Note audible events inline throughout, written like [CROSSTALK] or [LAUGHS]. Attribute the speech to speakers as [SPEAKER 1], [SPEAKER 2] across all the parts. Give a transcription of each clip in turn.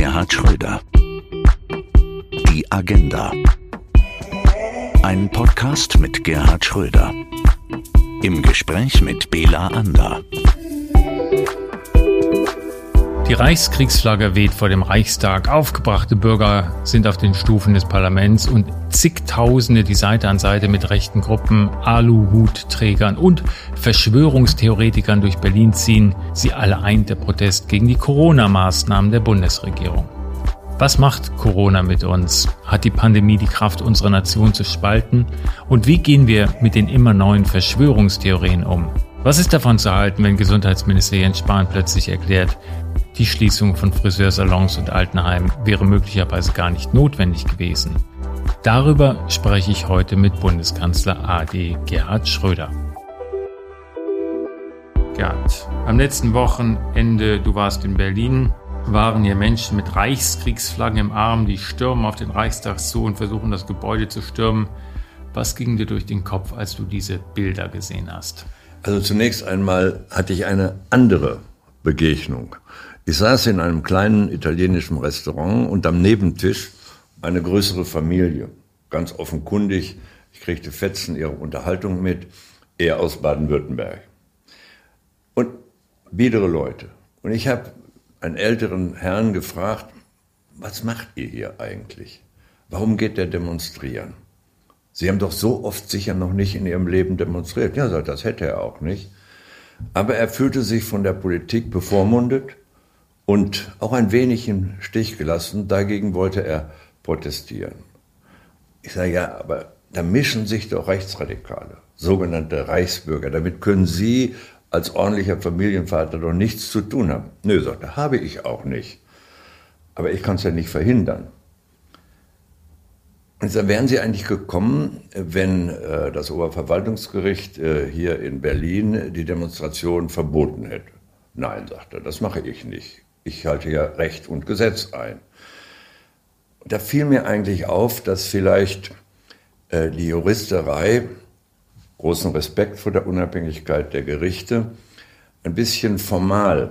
[SPEAKER 1] Gerhard Schröder. Die Agenda. Ein Podcast mit Gerhard Schröder. Im Gespräch mit Bela Ander.
[SPEAKER 2] Die Reichskriegsflagge weht vor dem Reichstag. Aufgebrachte Bürger sind auf den Stufen des Parlaments und zigtausende, die Seite an Seite mit rechten Gruppen, Aluhutträgern und Verschwörungstheoretikern durch Berlin ziehen. Sie alle eint der Protest gegen die Corona-Maßnahmen der Bundesregierung. Was macht Corona mit uns? Hat die Pandemie die Kraft, unsere Nation zu spalten? Und wie gehen wir mit den immer neuen Verschwörungstheorien um? Was ist davon zu halten, wenn Gesundheitsminister Jens Spahn plötzlich erklärt, die Schließung von Friseursalons und Altenheimen wäre möglicherweise gar nicht notwendig gewesen? Darüber spreche ich heute mit Bundeskanzler AD Gerhard Schröder. Gerhard, am letzten Wochenende, du warst in Berlin, waren hier Menschen mit Reichskriegsflaggen im Arm, die stürmen auf den Reichstag zu und versuchen das Gebäude zu stürmen. Was ging dir durch den Kopf, als du diese Bilder gesehen hast?
[SPEAKER 3] Also zunächst einmal hatte ich eine andere Begegnung. Ich saß in einem kleinen italienischen Restaurant und am Nebentisch eine größere Familie. Ganz offenkundig, ich kriegte Fetzen ihrer Unterhaltung mit, er aus Baden-Württemberg. Und biedere Leute. Und ich habe einen älteren Herrn gefragt, was macht ihr hier eigentlich? Warum geht der demonstrieren? Sie haben doch so oft sicher noch nicht in Ihrem Leben demonstriert. Ja, das hätte er auch nicht. Aber er fühlte sich von der Politik bevormundet und auch ein wenig im Stich gelassen. Dagegen wollte er protestieren. Ich sage, ja, aber da mischen sich doch Rechtsradikale, sogenannte Reichsbürger. Damit können Sie als ordentlicher Familienvater doch nichts zu tun haben. Nö, sagt er, habe ich auch nicht. Aber ich kann es ja nicht verhindern. Und da wären Sie eigentlich gekommen, wenn äh, das Oberverwaltungsgericht äh, hier in Berlin die Demonstration verboten hätte. Nein, sagt er, das mache ich nicht. Ich halte ja Recht und Gesetz ein. Da fiel mir eigentlich auf, dass vielleicht äh, die Juristerei, großen Respekt vor der Unabhängigkeit der Gerichte, ein bisschen formal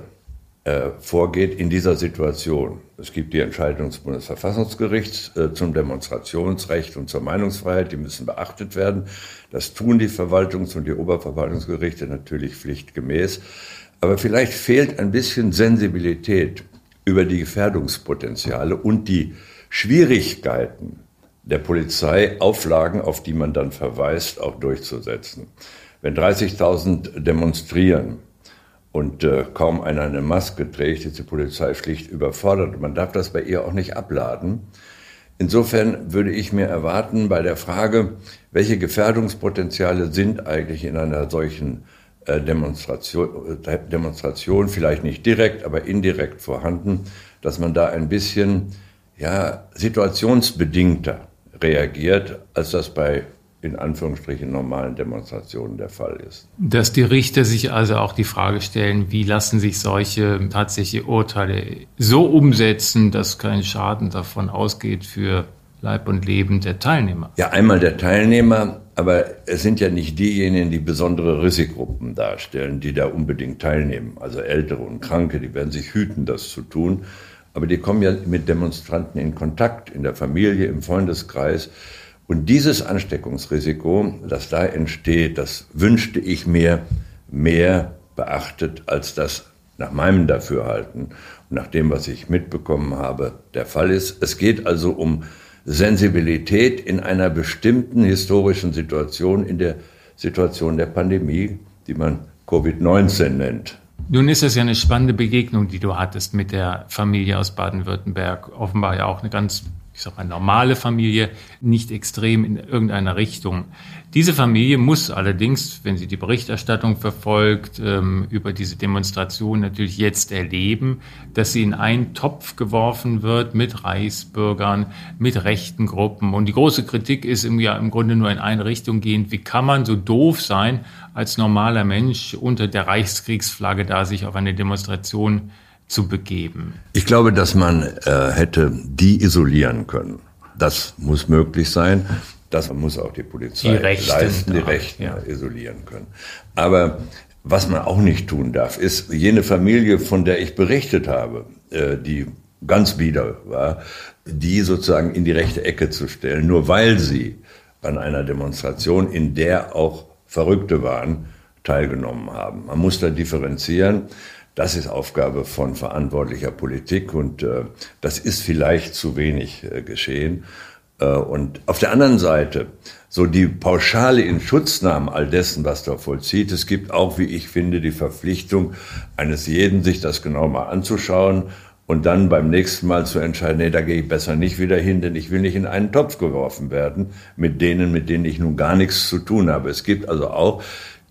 [SPEAKER 3] äh, vorgeht in dieser Situation. Es gibt die Entscheidung des Bundesverfassungsgerichts äh, zum Demonstrationsrecht und zur Meinungsfreiheit, die müssen beachtet werden. Das tun die Verwaltungs- und die Oberverwaltungsgerichte natürlich pflichtgemäß. Aber vielleicht fehlt ein bisschen Sensibilität über die Gefährdungspotenziale und die Schwierigkeiten der Polizei, Auflagen, auf die man dann verweist, auch durchzusetzen. Wenn 30.000 demonstrieren, und äh, kaum einer eine Maske trägt, ist die Polizei schlicht überfordert. Man darf das bei ihr auch nicht abladen. Insofern würde ich mir erwarten, bei der Frage, welche Gefährdungspotenziale sind eigentlich in einer solchen Demonstration, äh, Demonstration, vielleicht nicht direkt, aber indirekt vorhanden, dass man da ein bisschen ja, situationsbedingter reagiert, als das bei in Anführungsstrichen normalen Demonstrationen der Fall ist.
[SPEAKER 2] Dass die Richter sich also auch die Frage stellen, wie lassen sich solche tatsächliche Urteile so umsetzen, dass kein Schaden davon ausgeht für Leib und Leben der Teilnehmer.
[SPEAKER 3] Ja, einmal der Teilnehmer, aber es sind ja nicht diejenigen, die besondere Risikogruppen darstellen, die da unbedingt teilnehmen. Also Ältere und Kranke, die werden sich hüten, das zu tun. Aber die kommen ja mit Demonstranten in Kontakt, in der Familie, im Freundeskreis. Und dieses Ansteckungsrisiko, das da entsteht, das wünschte ich mir mehr beachtet, als das nach meinem Dafürhalten und nach dem, was ich mitbekommen habe, der Fall ist. Es geht also um Sensibilität in einer bestimmten historischen Situation, in der Situation der Pandemie, die man Covid-19 nennt.
[SPEAKER 2] Nun ist es ja eine spannende Begegnung, die du hattest mit der Familie aus Baden-Württemberg. Offenbar ja auch eine ganz ich sage mal, normale Familie, nicht extrem in irgendeiner Richtung. Diese Familie muss allerdings, wenn sie die Berichterstattung verfolgt, ähm, über diese Demonstration natürlich jetzt erleben, dass sie in einen Topf geworfen wird mit Reichsbürgern, mit rechten Gruppen. Und die große Kritik ist im, ja, im Grunde nur in eine Richtung gehend. Wie kann man so doof sein, als normaler Mensch unter der Reichskriegsflagge da sich auf eine Demonstration zu begeben?
[SPEAKER 3] Ich glaube, dass man äh, hätte die isolieren können. Das muss möglich sein. Das muss auch die Polizei die Rechten, leisten, die Rechten ja. isolieren können. Aber was man auch nicht tun darf, ist jene Familie, von der ich berichtet habe, äh, die ganz bieder war, die sozusagen in die rechte Ecke zu stellen, nur weil sie an einer Demonstration, in der auch Verrückte waren, teilgenommen haben. Man muss da differenzieren. Das ist Aufgabe von verantwortlicher Politik und äh, das ist vielleicht zu wenig äh, geschehen. Äh, und auf der anderen Seite, so die pauschale Inschutznahme all dessen, was da vollzieht. Es gibt auch, wie ich finde, die Verpflichtung eines jeden, sich das genau mal anzuschauen und dann beim nächsten Mal zu entscheiden, nee, da gehe ich besser nicht wieder hin, denn ich will nicht in einen Topf geworfen werden mit denen, mit denen ich nun gar nichts zu tun habe. Es gibt also auch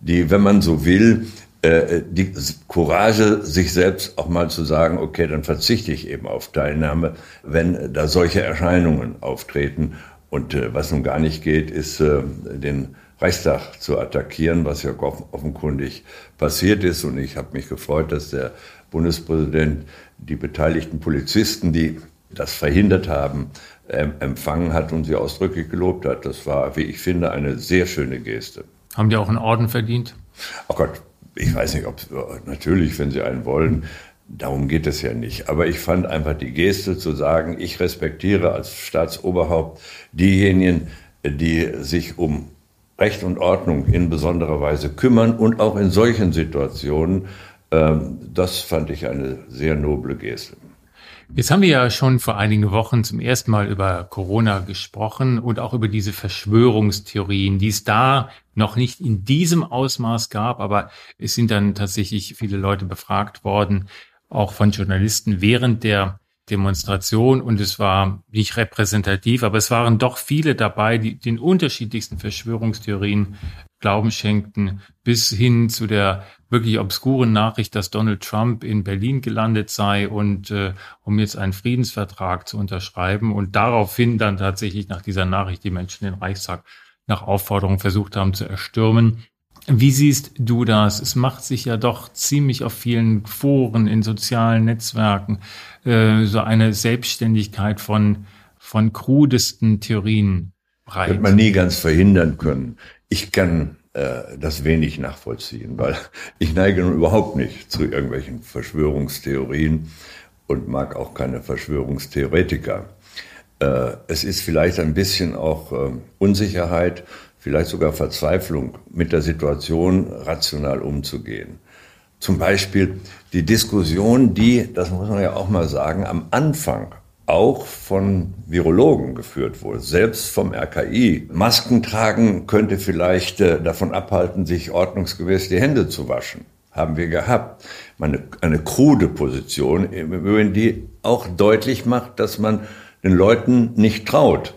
[SPEAKER 3] die, wenn man so will, die Courage, sich selbst auch mal zu sagen, okay, dann verzichte ich eben auf Teilnahme, wenn da solche Erscheinungen auftreten. Und äh, was nun gar nicht geht, ist äh, den Reichstag zu attackieren, was ja offenkundig passiert ist. Und ich habe mich gefreut, dass der Bundespräsident die beteiligten Polizisten, die das verhindert haben, empfangen hat und sie ausdrücklich gelobt hat. Das war, wie ich finde, eine sehr schöne Geste.
[SPEAKER 2] Haben die auch einen Orden verdient?
[SPEAKER 3] Oh Gott, ich weiß nicht, ob natürlich, wenn sie einen wollen, darum geht es ja nicht. Aber ich fand einfach die Geste zu sagen, ich respektiere als Staatsoberhaupt diejenigen, die sich um Recht und Ordnung in besonderer Weise kümmern und auch in solchen Situationen ähm, das fand ich eine sehr noble Geste.
[SPEAKER 2] Jetzt haben wir ja schon vor einigen Wochen zum ersten Mal über Corona gesprochen und auch über diese Verschwörungstheorien, die es da noch nicht in diesem Ausmaß gab, aber es sind dann tatsächlich viele Leute befragt worden, auch von Journalisten während der Demonstration. Und es war nicht repräsentativ, aber es waren doch viele dabei, die den unterschiedlichsten Verschwörungstheorien Glauben schenkten, bis hin zu der wirklich obskuren Nachricht, dass Donald Trump in Berlin gelandet sei und äh, um jetzt einen Friedensvertrag zu unterschreiben und daraufhin dann tatsächlich nach dieser Nachricht die Menschen den Reichstag nach Aufforderung versucht haben zu erstürmen. Wie siehst du das? Es macht sich ja doch ziemlich auf vielen Foren, in sozialen Netzwerken, äh, so eine Selbstständigkeit von, von krudesten Theorien
[SPEAKER 3] breit. Wird man nie ganz verhindern können. Ich kann das wenig nachvollziehen, weil [LAUGHS] ich neige nun überhaupt nicht zu irgendwelchen Verschwörungstheorien und mag auch keine Verschwörungstheoretiker. Äh, es ist vielleicht ein bisschen auch äh, Unsicherheit, vielleicht sogar Verzweiflung, mit der Situation rational umzugehen. Zum Beispiel die Diskussion, die, das muss man ja auch mal sagen, am Anfang auch von Virologen geführt wurde, selbst vom RKI. Masken tragen könnte vielleicht äh, davon abhalten, sich ordnungsgemäß die Hände zu waschen. Haben wir gehabt. Eine, eine krude Position, Übrigen, die auch deutlich macht, dass man den Leuten nicht traut,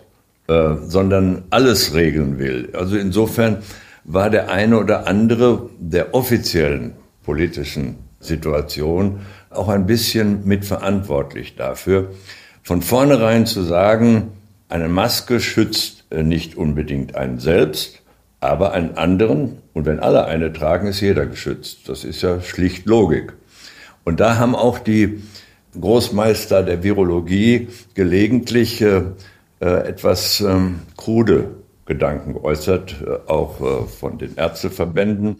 [SPEAKER 3] äh, sondern alles regeln will. Also insofern war der eine oder andere der offiziellen politischen Situation auch ein bisschen mitverantwortlich dafür, von vornherein zu sagen, eine Maske schützt äh, nicht unbedingt einen selbst, aber einen anderen. Und wenn alle eine tragen, ist jeder geschützt. Das ist ja schlicht Logik. Und da haben auch die Großmeister der Virologie gelegentlich äh, äh etwas ähm, krude Gedanken geäußert, auch von den Ärzteverbänden.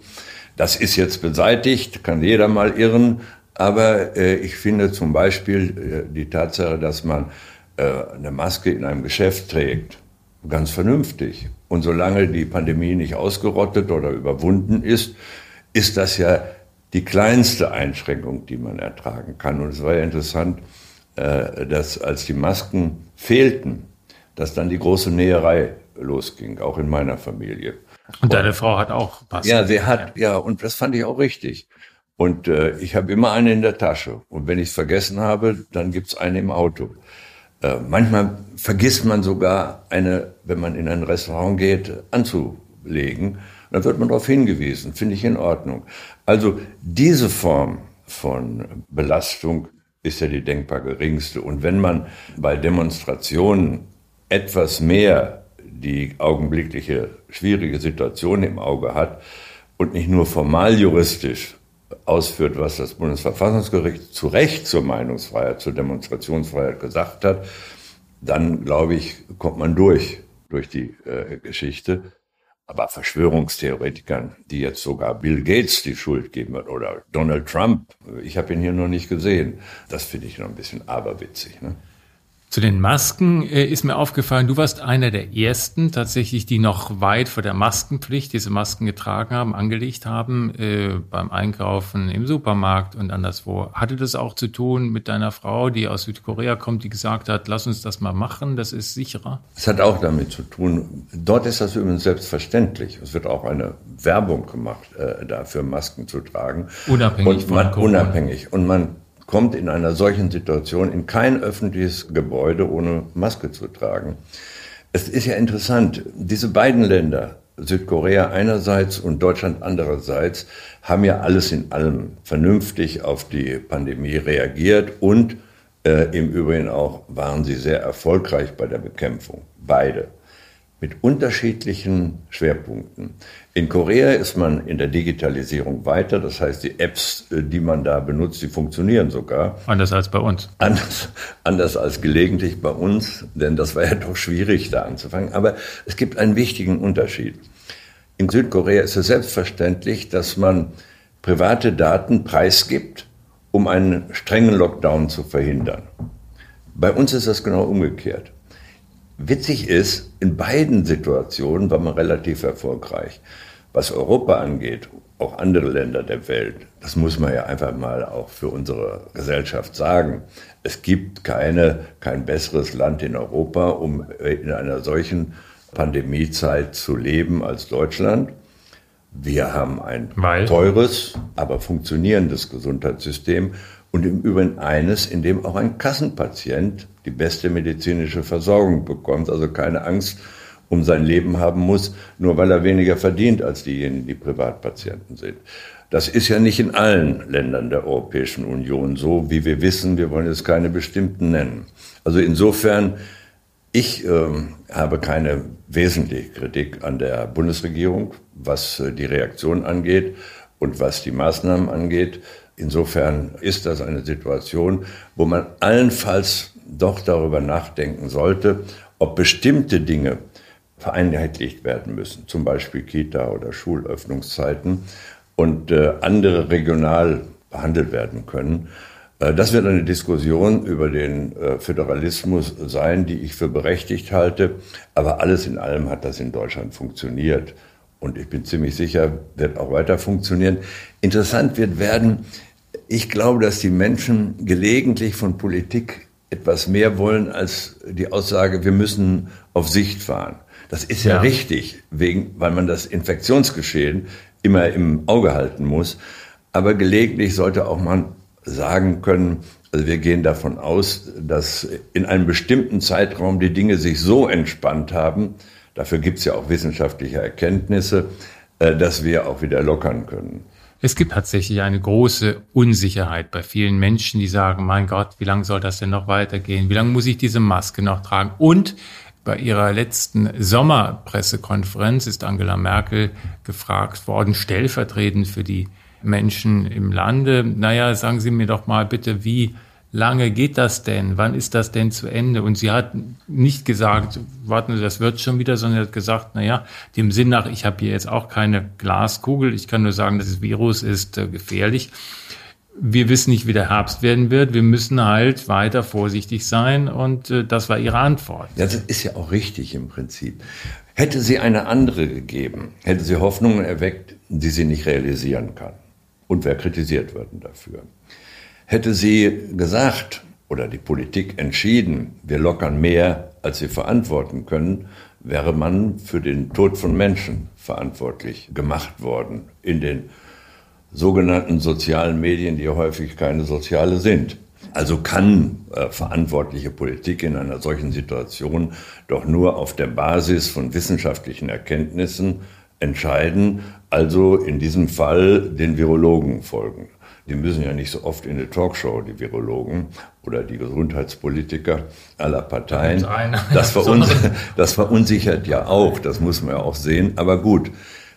[SPEAKER 3] Das ist jetzt beseitigt, kann jeder mal irren, aber äh, ich finde zum Beispiel äh, die Tatsache, dass man äh, eine Maske in einem Geschäft trägt, ganz vernünftig. Und solange die Pandemie nicht ausgerottet oder überwunden ist, ist das ja die kleinste Einschränkung, die man ertragen kann. Und es war ja interessant, äh, dass als die Masken fehlten, dass dann die große Näherei losging, auch in meiner Familie.
[SPEAKER 2] Und deine Frau hat auch
[SPEAKER 3] Masken. Ja, sie hat, ja, und das fand ich auch richtig. Und äh, ich habe immer eine in der Tasche. Und wenn ich es vergessen habe, dann gibt's eine im Auto. Äh, manchmal vergisst man sogar eine, wenn man in ein Restaurant geht, anzulegen. Dann wird man darauf hingewiesen. Finde ich in Ordnung. Also diese Form von Belastung ist ja die denkbar geringste. Und wenn man bei Demonstrationen etwas mehr die augenblickliche schwierige Situation im Auge hat und nicht nur formal juristisch ausführt, was das Bundesverfassungsgericht zu Recht zur Meinungsfreiheit, zur Demonstrationsfreiheit gesagt hat, dann glaube ich, kommt man durch, durch die äh, Geschichte. Aber Verschwörungstheoretikern, die jetzt sogar Bill Gates die Schuld geben oder Donald Trump, ich habe ihn hier noch nicht gesehen. Das finde ich noch ein bisschen aberwitzig. Ne?
[SPEAKER 2] Zu den Masken äh, ist mir aufgefallen, du warst einer der ersten tatsächlich, die noch weit vor der Maskenpflicht diese Masken getragen haben, angelegt haben, äh, beim Einkaufen im Supermarkt und anderswo. Hatte das auch zu tun mit deiner Frau, die aus Südkorea kommt, die gesagt hat, lass uns das mal machen, das ist sicherer?
[SPEAKER 3] Es hat auch damit zu tun, dort ist das übrigens selbstverständlich. Es wird auch eine Werbung gemacht, äh, dafür Masken zu tragen.
[SPEAKER 2] Unabhängig
[SPEAKER 3] und man, von Unabhängig. Und man kommt in einer solchen Situation in kein öffentliches Gebäude ohne Maske zu tragen. Es ist ja interessant, diese beiden Länder, Südkorea einerseits und Deutschland andererseits, haben ja alles in allem vernünftig auf die Pandemie reagiert und äh, im Übrigen auch waren sie sehr erfolgreich bei der Bekämpfung. Beide mit unterschiedlichen Schwerpunkten. In Korea ist man in der Digitalisierung weiter, das heißt, die Apps, äh, die man da benutzt, die funktionieren sogar.
[SPEAKER 2] Anders als bei uns.
[SPEAKER 3] Anders, anders als gelegentlich bei uns, denn das war ja doch schwierig, da anzufangen. Aber es gibt einen wichtigen Unterschied. In Südkorea ist es selbstverständlich, dass man private Daten preisgibt, um einen strengen Lockdown zu verhindern. Bei uns ist das genau umgekehrt. Witzig ist, in beiden Situationen war man relativ erfolgreich. Was Europa angeht, auch andere Länder der Welt, das muss man ja einfach mal auch für unsere Gesellschaft sagen. Es gibt keine, kein besseres Land in Europa, um in einer solchen Pandemiezeit zu leben als Deutschland. Wir haben ein Weil? teures, aber funktionierendes Gesundheitssystem und im Übrigen eines, in dem auch ein Kassenpatient die beste medizinische Versorgung bekommt, also keine Angst um sein Leben haben muss, nur weil er weniger verdient als diejenigen, die Privatpatienten sind. Das ist ja nicht in allen Ländern der Europäischen Union so, wie wir wissen. Wir wollen jetzt keine bestimmten nennen. Also insofern, ich äh, habe keine wesentliche Kritik an der Bundesregierung, was äh, die Reaktion angeht und was die Maßnahmen angeht. Insofern ist das eine Situation, wo man allenfalls doch darüber nachdenken sollte, ob bestimmte Dinge vereinheitlicht werden müssen, zum Beispiel Kita- oder Schulöffnungszeiten und äh, andere regional behandelt werden können. Äh, das wird eine Diskussion über den äh, Föderalismus sein, die ich für berechtigt halte. Aber alles in allem hat das in Deutschland funktioniert. Und ich bin ziemlich sicher, wird auch weiter funktionieren. Interessant wird werden, ich glaube, dass die Menschen gelegentlich von Politik etwas mehr wollen als die Aussage, wir müssen auf Sicht fahren. Das ist ja, ja, richtig, wegen, weil man das Infektionsgeschehen immer im Auge halten muss. Aber gelegentlich sollte auch man sagen können, also wir gehen davon aus, dass in einem bestimmten Zeitraum die Dinge sich so entspannt haben, dafür gibt es ja auch wissenschaftliche Erkenntnisse, äh, dass wir auch wieder lockern können.
[SPEAKER 2] Es gibt tatsächlich eine große Unsicherheit bei vielen Menschen, die sagen, mein Gott, wie lange soll das denn noch weitergehen? Wie lange muss ich diese Maske noch tragen? Und bei ihrer letzten Sommerpressekonferenz ist Angela Merkel gefragt worden, stellvertretend für die Menschen im Lande. Naja, sagen Sie mir doch mal bitte, wie lange geht das denn? Wann ist das denn zu Ende? Und sie hat nicht gesagt, warten Sie, das wird schon wieder, sondern hat gesagt, na ja, dem Sinn nach, ich habe hier jetzt auch keine Glaskugel. Ich kann nur sagen, das Virus ist äh, gefährlich. Wir wissen nicht, wie der Herbst werden wird. Wir müssen halt weiter vorsichtig sein. Und äh, das war ihre Antwort.
[SPEAKER 3] Ja, das ist ja auch richtig im Prinzip. Hätte sie eine andere gegeben, hätte sie Hoffnungen erweckt, die sie nicht realisieren kann. Und wer kritisiert werden dafür. Hätte sie gesagt oder die Politik entschieden, wir lockern mehr, als sie verantworten können, wäre man für den Tod von Menschen verantwortlich gemacht worden in den sogenannten sozialen Medien, die häufig keine soziale sind. Also kann äh, verantwortliche Politik in einer solchen Situation doch nur auf der Basis von wissenschaftlichen Erkenntnissen entscheiden, also in diesem Fall den Virologen folgen. Die müssen ja nicht so oft in eine Talkshow, die Virologen oder die Gesundheitspolitiker aller Parteien. [LAUGHS] Das, [LAUGHS] verun das verunsichert ja auch, das muss man ja auch sehen. Aber gut,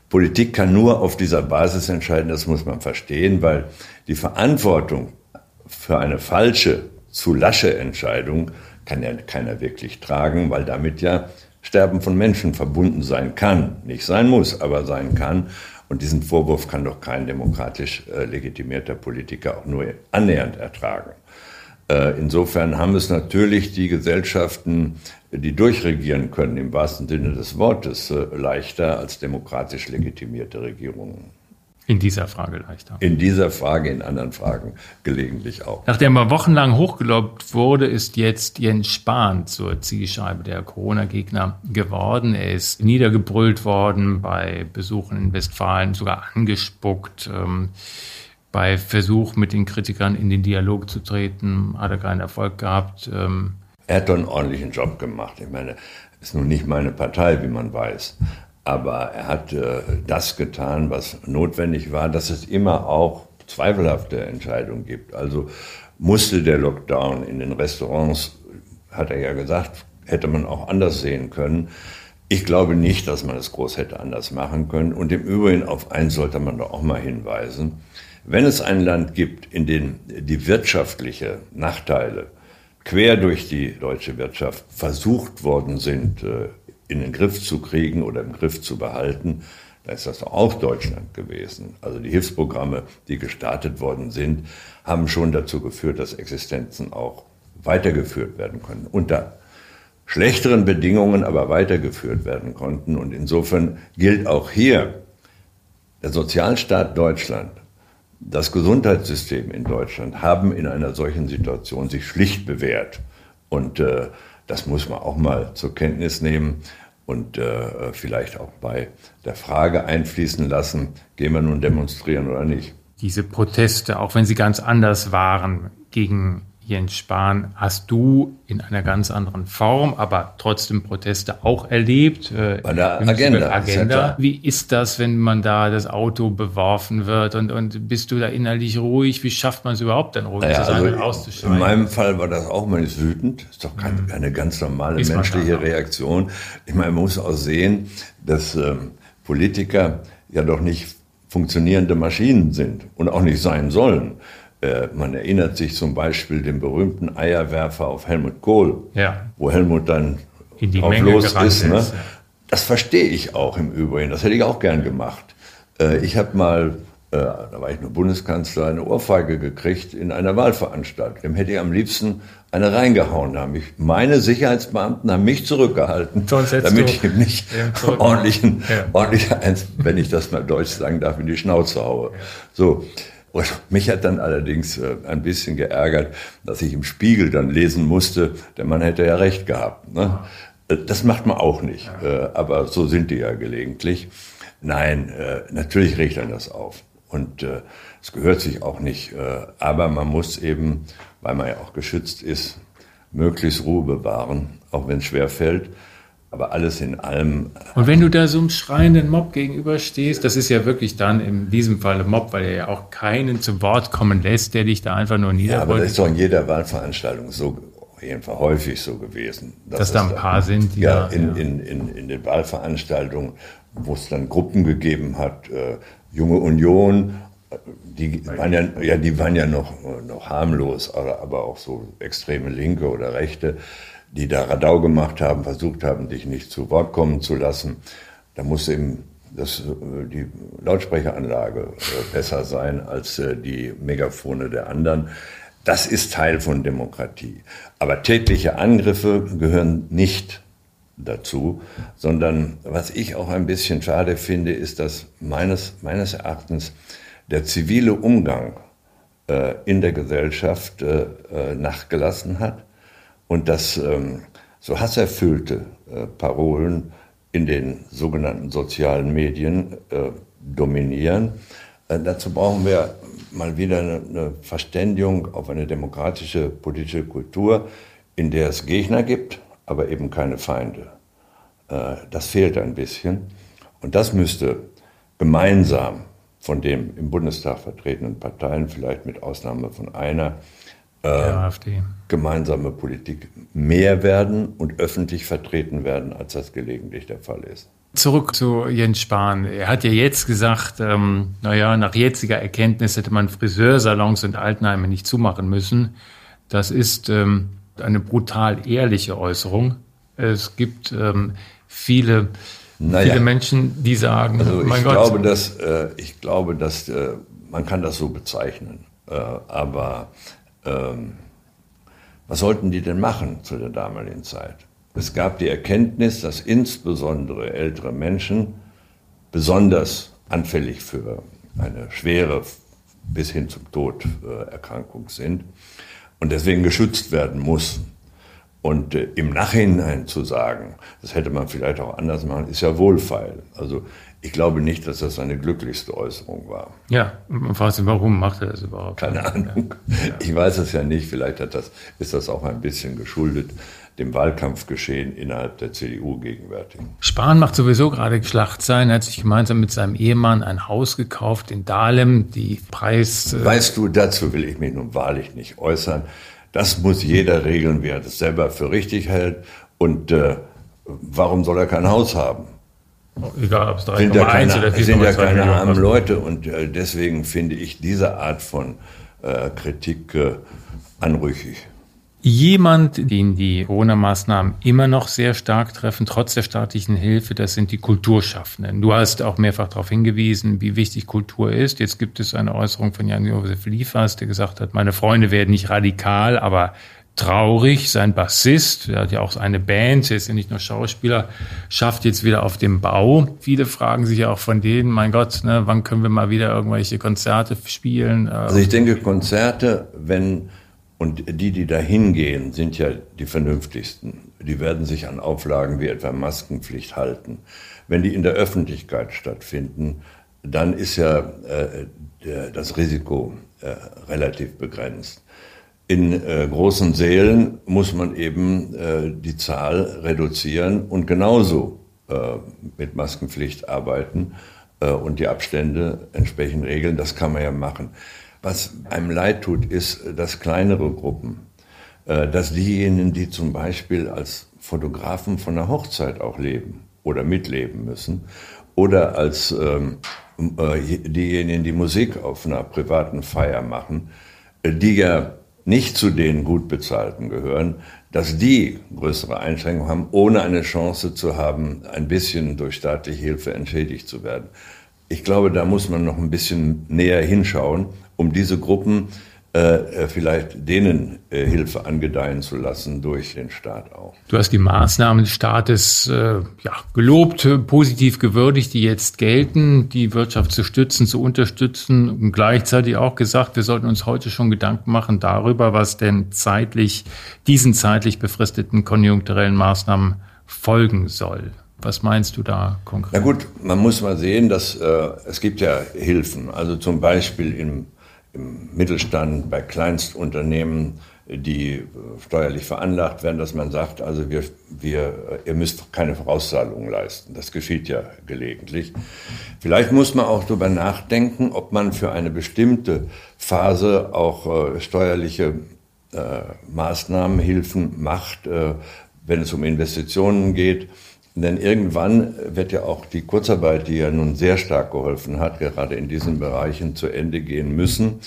[SPEAKER 3] Politik kann nur auf dieser Basis entscheiden, das muss man verstehen, weil die Verantwortung für eine falsche, zu lasche Entscheidung kann ja keiner wirklich tragen, weil damit ja Sterben von Menschen verbunden sein kann. Nicht sein muss, aber sein kann. Und diesen Vorwurf kann doch kein demokratisch äh, legitimierter Politiker auch nur annähernd ertragen. Äh, insofern haben es natürlich die Gesellschaften, die durchregieren können, im wahrsten Sinne des Wortes, äh, leichter als demokratisch legitimierte Regierungen.
[SPEAKER 2] In dieser Frage leichter.
[SPEAKER 3] In dieser Frage, in anderen Fragen gelegentlich auch.
[SPEAKER 2] Nachdem er wochenlang hochgelobt wurde, ist jetzt Jens Spahn zur Zielscheibe der Corona-Gegner geworden. Er ist niedergebrüllt worden bei Besuchen in Westfalen, sogar angespuckt. Ähm, bei Versuch, mit den Kritikern in den Dialog zu treten, hat er keinen Erfolg gehabt.
[SPEAKER 3] Ähm, er hat doch einen ordentlichen Job gemacht. Ich meine, ist nun nicht meine Partei, wie man weiß. Aber er hat äh, das getan, was notwendig war, dass es immer auch zweifelhafte Entscheidungen gibt. Also musste der Lockdown in den Restaurants, hat er ja gesagt, hätte man auch anders sehen können. Ich glaube nicht, dass man es groß hätte anders machen können. Und im Übrigen auf eins sollte man doch auch mal hinweisen. Wenn es ein Land gibt, in dem die wirtschaftlichen Nachteile quer durch die deutsche Wirtschaft versucht worden sind, äh, in den Griff zu kriegen oder im Griff zu behalten, dann ist das auch Deutschland gewesen. Also die Hilfsprogramme, die gestartet worden sind, haben schon dazu geführt, dass Existenzen auch weitergeführt werden können. Unter schlechteren Bedingungen aber weitergeführt werden konnten. Und insofern gilt auch hier, der Sozialstaat Deutschland, das Gesundheitssystem in Deutschland haben in einer solchen Situation sich schlicht bewährt. Und äh, das muss man auch mal zur Kenntnis nehmen und äh, vielleicht auch bei der Frage einfließen lassen, gehen wir nun demonstrieren oder nicht.
[SPEAKER 2] Diese Proteste, auch wenn sie ganz anders waren gegen Jens Spahn hast du in einer ganz anderen Form, aber trotzdem Proteste auch erlebt.
[SPEAKER 3] Äh, Bei der Agenda.
[SPEAKER 2] Agenda. Wie ist das, wenn man da das Auto beworfen wird und, und bist du da innerlich ruhig? Wie schafft man es überhaupt dann ruhig naja, zu sein also und auszuschalten?
[SPEAKER 3] In meinem Fall war das auch, man ist wütend. Das ist doch keine, mhm. eine ganz normale ist menschliche Reaktion. Ich meine, man muss auch sehen, dass ähm, Politiker ja doch nicht funktionierende Maschinen sind und auch nicht sein sollen. Äh, man erinnert sich zum Beispiel den berühmten Eierwerfer auf Helmut Kohl, ja. wo Helmut dann
[SPEAKER 2] In die drauf Menge los ist. Ne?
[SPEAKER 3] Ist, ja. Das verstehe ich auch im Übrigen. Das hätte ich auch gern gemacht. Äh, ich habe mal, äh, da war ich nur Bundeskanzler, eine Ohrfeige gekriegt in einer Wahlveranstaltung. Dem hätte ich am liebsten eine reingehauen haben. Ich, meine Sicherheitsbeamten haben mich zurückgehalten, damit ich ihm nicht [LAUGHS] ordentlichen, ja. ordentlich eins, wenn ich das mal deutsch sagen darf, in die Schnauze haue. So. Und mich hat dann allerdings äh, ein bisschen geärgert, dass ich im Spiegel dann lesen musste, der Mann hätte ja recht gehabt. Ne? Äh, das macht man auch nicht, äh, aber so sind die ja gelegentlich. Nein, natürlich regt dann das auf. Und es gehört sich auch nicht. aber man muss eben, weil man ja auch geschützt ist, möglichst Ruhe bewahren, auch wenn es schwer fällt. Aber alles in allem.
[SPEAKER 2] Und wenn du da so einem schreienden Mob gegenüberstehst, das ist ja wirklich dann in diesem Fall ein Mob, weil er ja auch keinen zu Wort kommen lässt, der dich da einfach nur niederbeugt. Ja,
[SPEAKER 3] aber das ist doch in jeder Wahlveranstaltung so, jedenfalls häufig so gewesen.
[SPEAKER 2] Dass, dass da ein paar sind,
[SPEAKER 3] die ja, da, in, ja. In, in, in den Wahlveranstaltungen, wo es dann Gruppen gegeben hat, äh, Junge Union, die waren ja, ja, die waren ja noch, noch harmlos, aber, aber auch so extreme Linke oder Rechte die da Radau gemacht haben, versucht haben, dich nicht zu Wort kommen zu lassen. Da muss eben das, äh, die Lautsprecheranlage äh, besser sein als äh, die Megafone der anderen. Das ist Teil von Demokratie. Aber tägliche Angriffe gehören nicht dazu, sondern was ich auch ein bisschen schade finde, ist, dass meines, meines Erachtens der zivile Umgang äh, in der Gesellschaft äh, nachgelassen hat und dass ähm, so hasserfüllte äh, Parolen in den sogenannten sozialen Medien äh, dominieren. Äh, dazu brauchen wir mal wieder eine, eine, Verständigung auf eine demokratische politische Kultur, in der es Gegner gibt, aber eben keine Feinde. Äh, das fehlt ein bisschen. Und das müsste gemeinsam von den im Bundestag vertretenen Parteien, vielleicht mit Ausnahme von einer, äh, gemeinsame Politik mehr werden und öffentlich vertreten werden, als das gelegentlich der Fall ist.
[SPEAKER 2] Zurück zu Jens Spahn. Er hat ja jetzt gesagt, ähm, naja, nach jetziger Erkenntnis hätte man Friseursalons und Altenheime nicht zumachen müssen. Das ist ähm, eine brutal ehrliche Äußerung. Es gibt ähm, viele, naja, viele Menschen, die sagen,
[SPEAKER 3] also ich, Gott. Glaube, dass, äh, ich glaube, dass äh, man kann das so bezeichnen. Äh, aber ähm, was sollten die denn machen zu der damaligen Zeit? Es gab die Erkenntnis, dass insbesondere ältere Menschen besonders anfällig für eine schwere bis hin zum Tod äh, Erkrankung sind und deswegen geschützt werden muss. Und äh, im Nachhinein zu sagen, das hätte man vielleicht auch anders machen, ist ja wohlfeil. Also ich glaube nicht, dass das seine glücklichste Äußerung war.
[SPEAKER 2] Ja, man fragt sich, warum macht er das überhaupt?
[SPEAKER 3] Keine Ahnung. Ja. Ich weiß es ja nicht. Vielleicht hat das, ist das auch ein bisschen geschuldet dem Wahlkampfgeschehen innerhalb der CDU gegenwärtig.
[SPEAKER 2] Spahn macht sowieso gerade Schlachtzeilen. Er hat sich gemeinsam mit seinem Ehemann ein Haus gekauft in Dahlem. Die Preis.
[SPEAKER 3] Äh weißt du, dazu will ich mich nun wahrlich nicht äußern. Das muss jeder regeln, wie er das selber für richtig hält. Und äh, warum soll er kein Haus haben?
[SPEAKER 2] Egal, ob es 3,1
[SPEAKER 3] sind ja keine, oder 4, sind ja keine armen Leute. Und äh, deswegen finde ich diese Art von äh, Kritik äh, anrüchig.
[SPEAKER 2] Jemand, den die Corona-Maßnahmen immer noch sehr stark treffen, trotz der staatlichen Hilfe, das sind die Kulturschaffenden. Du hast auch mehrfach darauf hingewiesen, wie wichtig Kultur ist. Jetzt gibt es eine Äußerung von Jan-Josef Liefers, der gesagt hat, meine Freunde werden nicht radikal, aber traurig. Sein Bassist, der hat ja auch eine Band, der ist ja nicht nur Schauspieler, schafft jetzt wieder auf dem Bau. Viele fragen sich ja auch von denen, mein Gott, ne, wann können wir mal wieder irgendwelche Konzerte spielen?
[SPEAKER 3] Also ich denke, Konzerte, wenn und die, die da hingehen, sind ja die vernünftigsten. Die werden sich an Auflagen wie etwa Maskenpflicht halten. Wenn die in der Öffentlichkeit stattfinden, dann ist ja äh, der, das Risiko äh, relativ begrenzt. In äh, großen Sälen muss man eben äh, die Zahl reduzieren und genauso äh, mit Maskenpflicht arbeiten äh, und die Abstände entsprechend regeln. Das kann man ja machen. Was einem leid tut, ist, dass kleinere Gruppen, äh, dass diejenigen, die zum Beispiel als Fotografen von der Hochzeit auch leben oder mitleben müssen, oder als ähm, äh, diejenigen, die Musik auf einer privaten Feier machen, äh, die ja nicht zu den gut bezahlten gehören, dass die größere Einschränkungen haben, ohne eine Chance zu haben, ein bisschen durch staatliche Hilfe entschädigt zu werden. Ich glaube, da muss man noch ein bisschen näher hinschauen um diese Gruppen äh, äh, vielleicht denen äh, Hilfe angedeihen zu lassen durch den Staat auch.
[SPEAKER 2] Du hast die Maßnahmen des Staates äh, ja, gelobt, positiv gewürdigt, die jetzt gelten, die Wirtschaft zu stützen, zu unterstützen und gleichzeitig auch gesagt, wir sollten uns heute schon Gedanken machen darüber, was denn zeitlich, diesen zeitlich befristeten konjunkturellen Maßnahmen folgen soll. Was meinst du da konkret?
[SPEAKER 3] Na gut, man muss mal sehen, dass äh, es gibt ja Hilfen. Also zum Beispiel im im Mittelstand, bei Kleinstunternehmen, die äh, steuerlich veranlagt werden, dass man sagt, also wir, wir, ihr müsst keine Vorauszahlungen leisten. Das geschieht ja gelegentlich. Vielleicht muss man auch darüber nachdenken, ob man für eine bestimmte Phase auch äh, steuerliche äh, Maßnahmen, Hilfen macht, äh, wenn es um Investitionen geht denn irgendwann wird ja auch die Kurzarbeit, die ja nun sehr stark geholfen hat, gerade in diesen Bereichen zu Ende gehen müssen.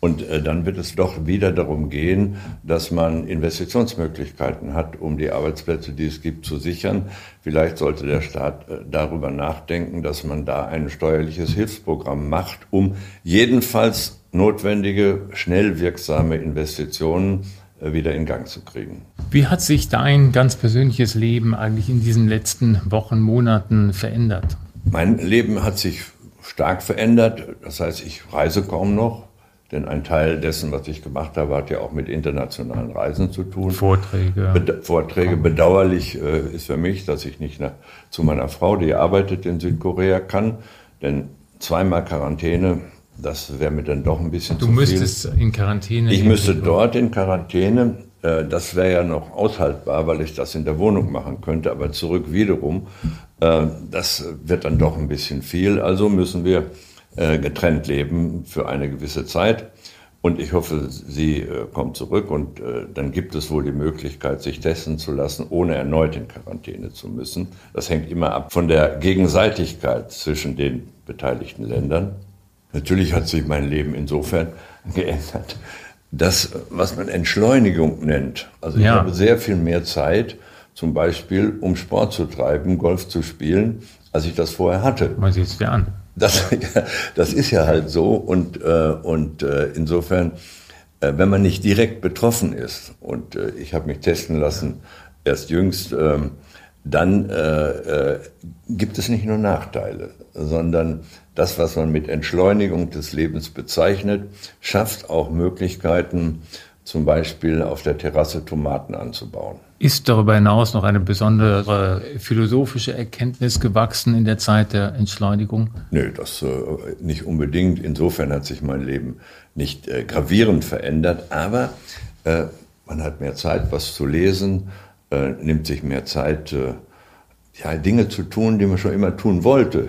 [SPEAKER 3] Und äh, dann wird es doch wieder darum gehen, dass man Investitionsmöglichkeiten hat, um die Arbeitsplätze, die es gibt, zu sichern. Vielleicht sollte der Staat äh, darüber nachdenken, dass man da ein steuerliches Hilfsprogramm macht, um jedenfalls notwendige, schnell wirksame Investitionen wieder in Gang zu kriegen.
[SPEAKER 2] Wie hat sich dein ganz persönliches Leben eigentlich in diesen letzten Wochen, Monaten verändert?
[SPEAKER 3] Mein Leben hat sich stark verändert. Das heißt, ich reise kaum noch. Denn ein Teil dessen, was ich gemacht habe, hat ja auch mit internationalen Reisen zu tun.
[SPEAKER 2] Vorträge.
[SPEAKER 3] Be Vorträge. Bedauerlich äh, ist für mich, dass ich nicht nach, zu meiner Frau, die arbeitet in Südkorea, kann. Denn zweimal Quarantäne das wäre mir dann doch ein bisschen
[SPEAKER 2] du zu viel. Du müsstest in Quarantäne.
[SPEAKER 3] Ich müsste dort in Quarantäne. Äh, das wäre ja noch aushaltbar, weil ich das in der Wohnung machen könnte. Aber zurück wiederum, äh, das wird dann doch ein bisschen viel. Also müssen wir äh, getrennt leben für eine gewisse Zeit. Und ich hoffe, sie kommt zurück und dann gibt es wohl die Möglichkeit, sich testen zu lassen, ohne erneut in Quarantäne zu müssen. Das hängt immer ab von der Gegenseitigkeit zwischen den beteiligten Ländern. Natürlich hat sich mein Leben insofern geändert, dass, was man Entschleunigung nennt. Also ich ja. habe sehr viel mehr Zeit zum Beispiel, um Sport zu treiben, Golf zu spielen, als ich das vorher hatte.
[SPEAKER 2] Man sieht es dir an.
[SPEAKER 3] Das, [LAUGHS] das ist ja halt so und, äh, und äh, insofern, äh, wenn man nicht direkt betroffen ist und äh, ich habe mich testen lassen, erst jüngst, ähm, dann äh, äh, gibt es nicht nur Nachteile, sondern das, was man mit Entschleunigung des Lebens bezeichnet, schafft auch Möglichkeiten, zum Beispiel auf der Terrasse Tomaten anzubauen.
[SPEAKER 2] Ist darüber hinaus noch eine besondere philosophische Erkenntnis gewachsen in der Zeit der Entschleunigung?
[SPEAKER 3] Nö, das äh, nicht unbedingt. Insofern hat sich mein Leben nicht äh, gravierend verändert, aber äh, man hat mehr Zeit, was zu lesen, nimmt sich mehr Zeit, ja, Dinge zu tun, die man schon immer tun wollte.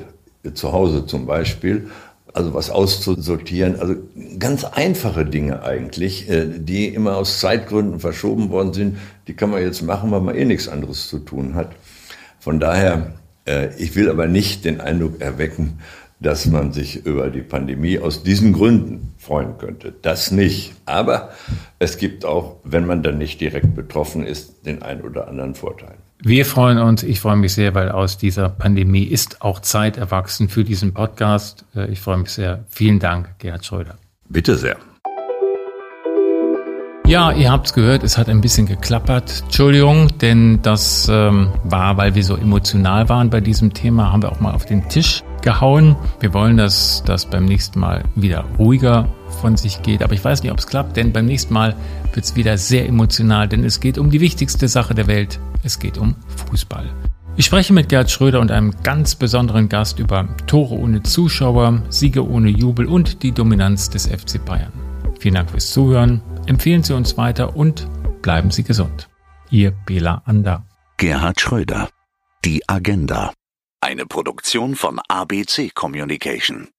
[SPEAKER 3] Zu Hause zum Beispiel. Also was auszusortieren. Also ganz einfache Dinge eigentlich, äh, die immer aus Zeitgründen verschoben worden sind. Die kann man jetzt machen, weil man eh nichts anderes zu tun hat. Von daher, ich will aber nicht den Eindruck erwecken, dass man sich über die Pandemie aus diesen Gründen freuen könnte. Das nicht. Aber es gibt auch, wenn man dann nicht direkt betroffen ist, den ein oder anderen Vorteil.
[SPEAKER 2] Wir freuen uns, ich freue mich sehr, weil aus dieser Pandemie ist auch Zeit erwachsen für diesen Podcast. Äh, ich freue mich sehr. Vielen Dank, Gerhard Schröder.
[SPEAKER 3] Bitte sehr.
[SPEAKER 2] Ja, ihr habt's gehört, es hat ein bisschen geklappert. Entschuldigung, denn das ähm, war, weil wir so emotional waren bei diesem Thema, haben wir auch mal auf den Tisch gehauen. Wir wollen, dass das beim nächsten Mal wieder ruhiger von sich geht. Aber ich weiß nicht, ob es klappt, denn beim nächsten Mal wird es wieder sehr emotional, denn es geht um die wichtigste Sache der Welt. Es geht um Fußball. Ich spreche mit Gerd Schröder und einem ganz besonderen Gast über Tore ohne Zuschauer, Siege ohne Jubel und die Dominanz des FC Bayern. Vielen Dank fürs Zuhören. Empfehlen Sie uns weiter und bleiben Sie gesund. Ihr Bela Ander.
[SPEAKER 1] Gerhard Schröder. Die Agenda. Eine Produktion von ABC Communication.